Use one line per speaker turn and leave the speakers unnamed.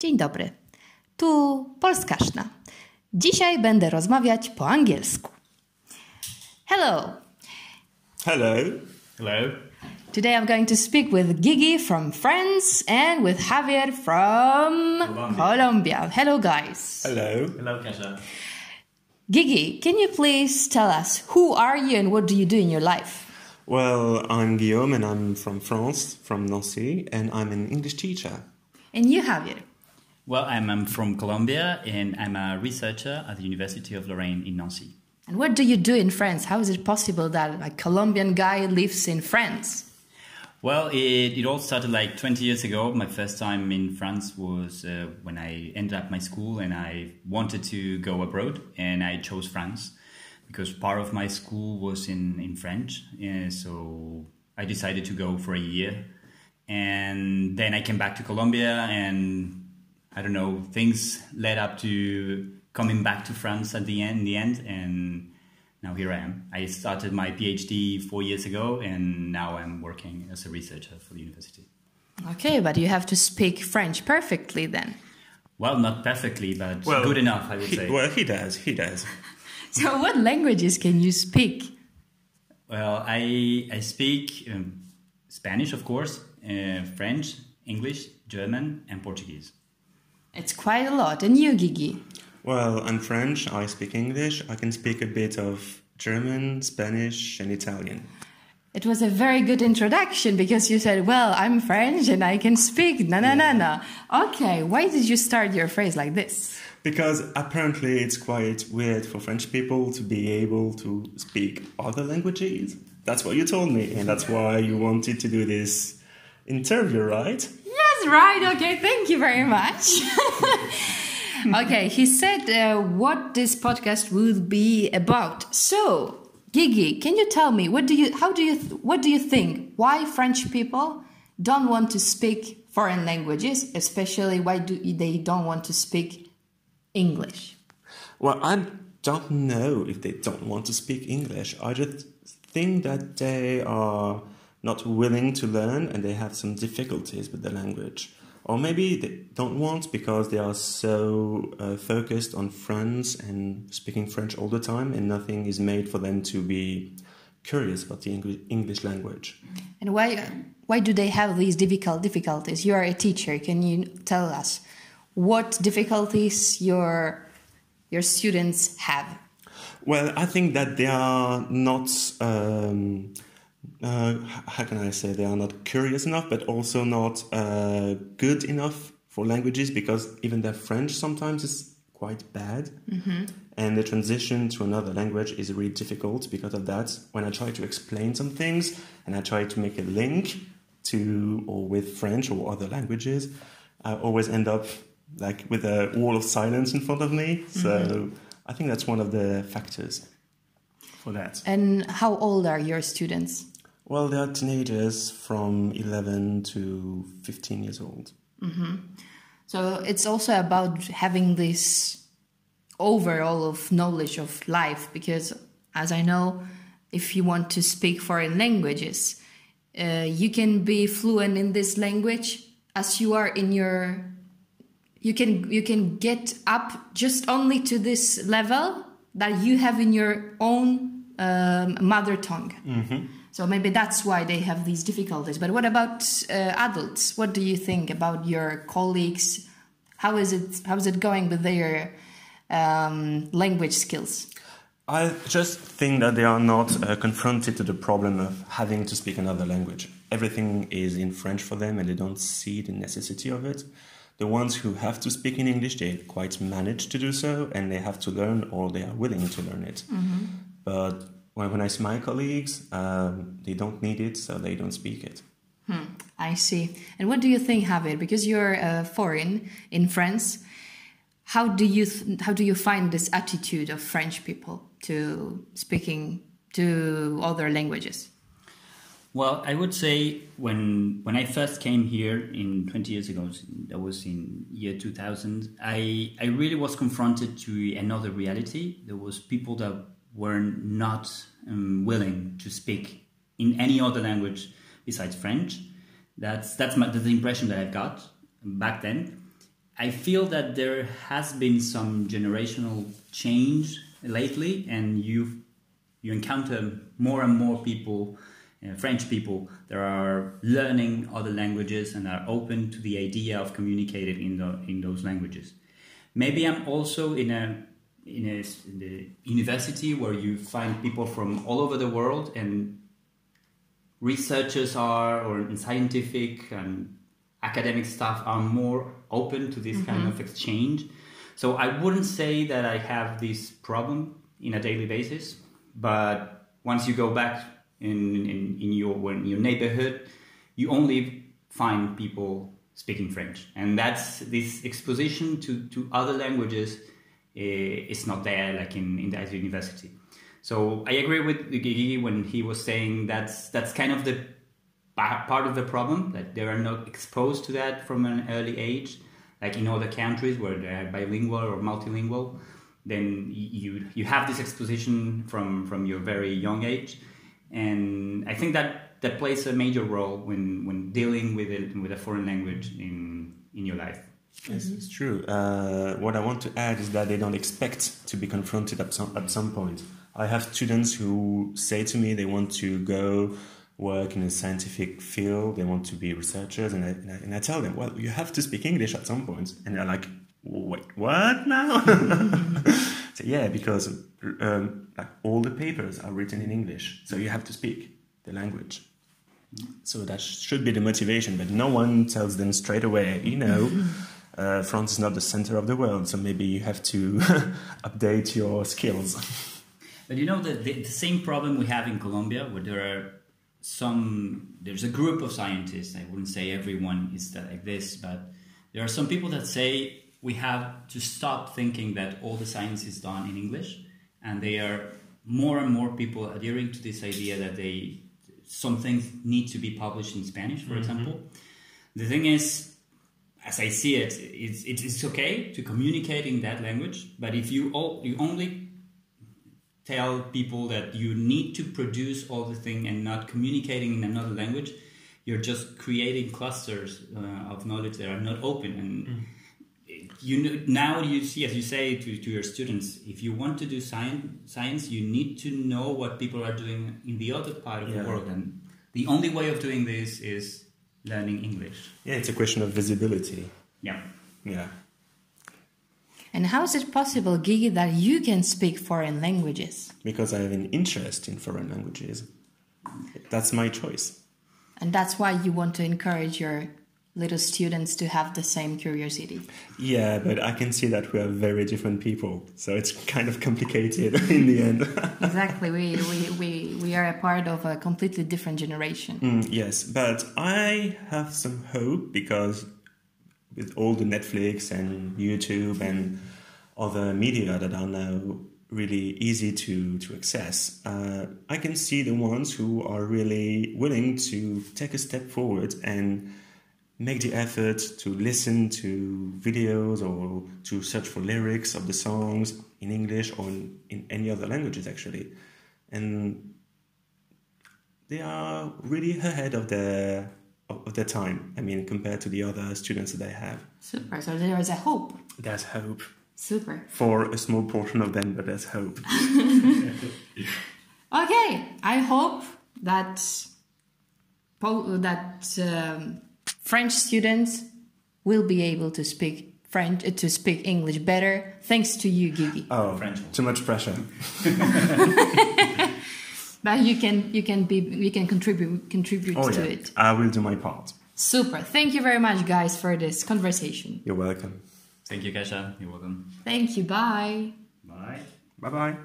Dzień dobry. Tu Polskaszna. Dzisiaj będę rozmawiać po angielsku. Hello.
Hello.
Hello.
Today I'm going to speak with Gigi from France and with Javier from
Colombia.
Colombia. Hello, guys.
Hello.
Hello, Kasia.
Gigi, can you please tell us who are you and what do you do in your life?
Well, I'm Guillaume and I'm from France, from Nancy, and I'm an English teacher.
And you, Javier.
Well, I'm, I'm from Colombia and I'm a researcher at the University of Lorraine in Nancy.
And what do you do in France? How is it possible that a Colombian guy lives in France?
Well, it, it all started like 20 years ago. My first time in France was uh, when I ended up my school and I wanted to go abroad and I chose France because part of my school was in, in French. Uh, so I decided to go for a year. And then I came back to Colombia and I don't know, things led up to coming back to France at the end, in the end, and now here I am. I started my PhD four years ago, and now I'm working as a researcher for the university.
Okay, but you have to speak French perfectly then.
Well, not perfectly, but well, good enough, I would
he,
say.
Well, he does. He does.
So, what languages can you speak?
Well, I I speak um, Spanish, of course, uh, French, English, German, and Portuguese.
It's quite a lot. And you, Gigi?
Well, I'm French. I speak English. I can speak a bit of German, Spanish, and Italian.
It was a very good introduction because you said, Well, I'm French and I can speak. Na na na na. Okay, why did you start your phrase like this?
Because apparently it's quite weird for French people to be able to speak other languages. That's what you told me, and that's why you wanted to do this interview, right?
Yes, right. Okay, thank you very much. okay, he said uh, what this podcast will be about. So, Gigi, can you tell me what do you how do you what do you think why French people don't want to speak foreign languages, especially why do they don't want to speak English?
Well, I don't know if they don't want to speak English. I just think that they are not willing to learn and they have some difficulties with the language. Or maybe they don't want because they are so uh, focused on France and speaking French all the time, and nothing is made for them to be curious about the English language.
And why why do they have these difficult difficulties? You are a teacher. Can you tell us what difficulties your your students have?
Well, I think that they are not. Um, uh, how can I say they are not curious enough, but also not uh, good enough for languages because even their French sometimes is quite bad, and the transition to another language is really difficult because of that. When I try to explain some things and I try to make a link to or with French or other languages, I always end up like with a wall of silence in front of me. So I think that's one of the factors for that.
And how old are your students?
Well, they are teenagers from 11 to 15 years old.
So it's also about having this overall of knowledge of life because as I know, if you want to speak foreign languages, uh, you can be fluent in this language as you are in your you can you can get up just only to this level that you have in your own um, mother tongue. So maybe that's why they have these difficulties. But what about uh, adults? What do you think about your colleagues? How is it? How is it going with their um, language skills?
I just think that they are not uh, confronted to the problem of having to speak another language. Everything is in French for them and they don't see the necessity of it. The ones who have to speak in English, they quite manage to do so and they have to learn or they are willing to learn it. But when, when I see my colleagues, um, they don't need it, so they don't speak it.
I see. And what do you think, Javier? Because you're uh, foreign in France, how do you th- how do you find this attitude of French people to speaking to other languages?
Well, I would say when when I first came here in 20 years ago, that was in year 2000, I, I really was confronted to another reality. There was people that were not um, willing to speak in any other language besides French. That's that's, my, that's the impression that I got back then. I feel that there has been some generational change lately, and you you encounter more and more people, uh, French people, that are learning other languages and are open to the idea of communicating in the in those languages. Maybe I'm also in a in, a, in the university where you find people from all over the world and researchers are or scientific and academic staff are more open to this mm-hmm. kind of exchange. So I wouldn't say that I have this problem in a daily basis, but once you go back in, in, in your in your neighborhood, you only find people speaking French, and that's this exposition to, to other languages eh, is not there like in, in the university. So I agree with Gigi when he was saying that's that's kind of the part of the problem that they are not exposed to that from an early age. Like in other countries where they're bilingual or multilingual then you you have this exposition from from your very young age. And i think that that plays a major role when when dealing with it with a foreign language in in your life
yes it's true uh, what i want to add is that they don't expect to be confronted at some, at some point i have students who say to me they want to go work in a scientific field, they want to be researchers, and I, and I, and I tell them, well, you have to speak English at some point. And they're like, wait, what now? so, yeah, because um, like all the papers are written in English, so you have to speak the language. So that should be the motivation, but no one tells them straight away, you know, uh, France is not the center of the world, so maybe you have to update your skills.
But you know, the, the, the, same problem we have in Colombia, where there are some there's a group of scientists i wouldn't say everyone is like this but there are some people that say we have to stop thinking that all the science is done in english and they are more and more people adhering to this idea that they some things need to be published in spanish for mm-hmm. example the thing is as i see it it's, it's okay to communicate in that language but if you all you only tell people that you need to produce all the thing and not communicating in another language, you're just creating clusters uh, of knowledge that are not open. And mm. you now you see, as you say to, to your students, if you want to do science, science, you need to know what people are doing in the other part of yeah. the world. And the only way of doing this is learning English.
Yeah, it's a question of visibility.
Yeah.
Yeah.
And how is it possible, Gigi, that you can speak foreign languages?
Because I have an interest in foreign languages. That's my choice.
And that's why you want to encourage your little students to have the same curiosity.
Yeah, but I can see that we are very different people, so it's kind of complicated in the end.
exactly, we, we, we, we are a part of a completely different generation.
Mm, yes, but I have some hope because with all the Netflix and YouTube and other media that are now really easy to to access. Uh, I can see the ones who are really willing to take a step forward and make the effort to listen to videos or to search for lyrics of the songs in English or in, in any other languages actually, and they are really ahead of their of their time. I mean, compared to the other students that I have.
Super. So there is a hope.
There's hope.
Super.
For a small portion of them, but there's hope.
okay, I hope that that um, French students will be able to speak French uh, to speak English better thanks to you, Gigi.
Oh, French. Too much pressure.
but you can you can be you can contribute contribute oh, to yeah. it.
I will do my part.
Super. Thank you very much, guys, for this conversation.
You're welcome.
Thank you, Kasia. You're welcome.
Thank you. Bye.
Bye.
Bye bye.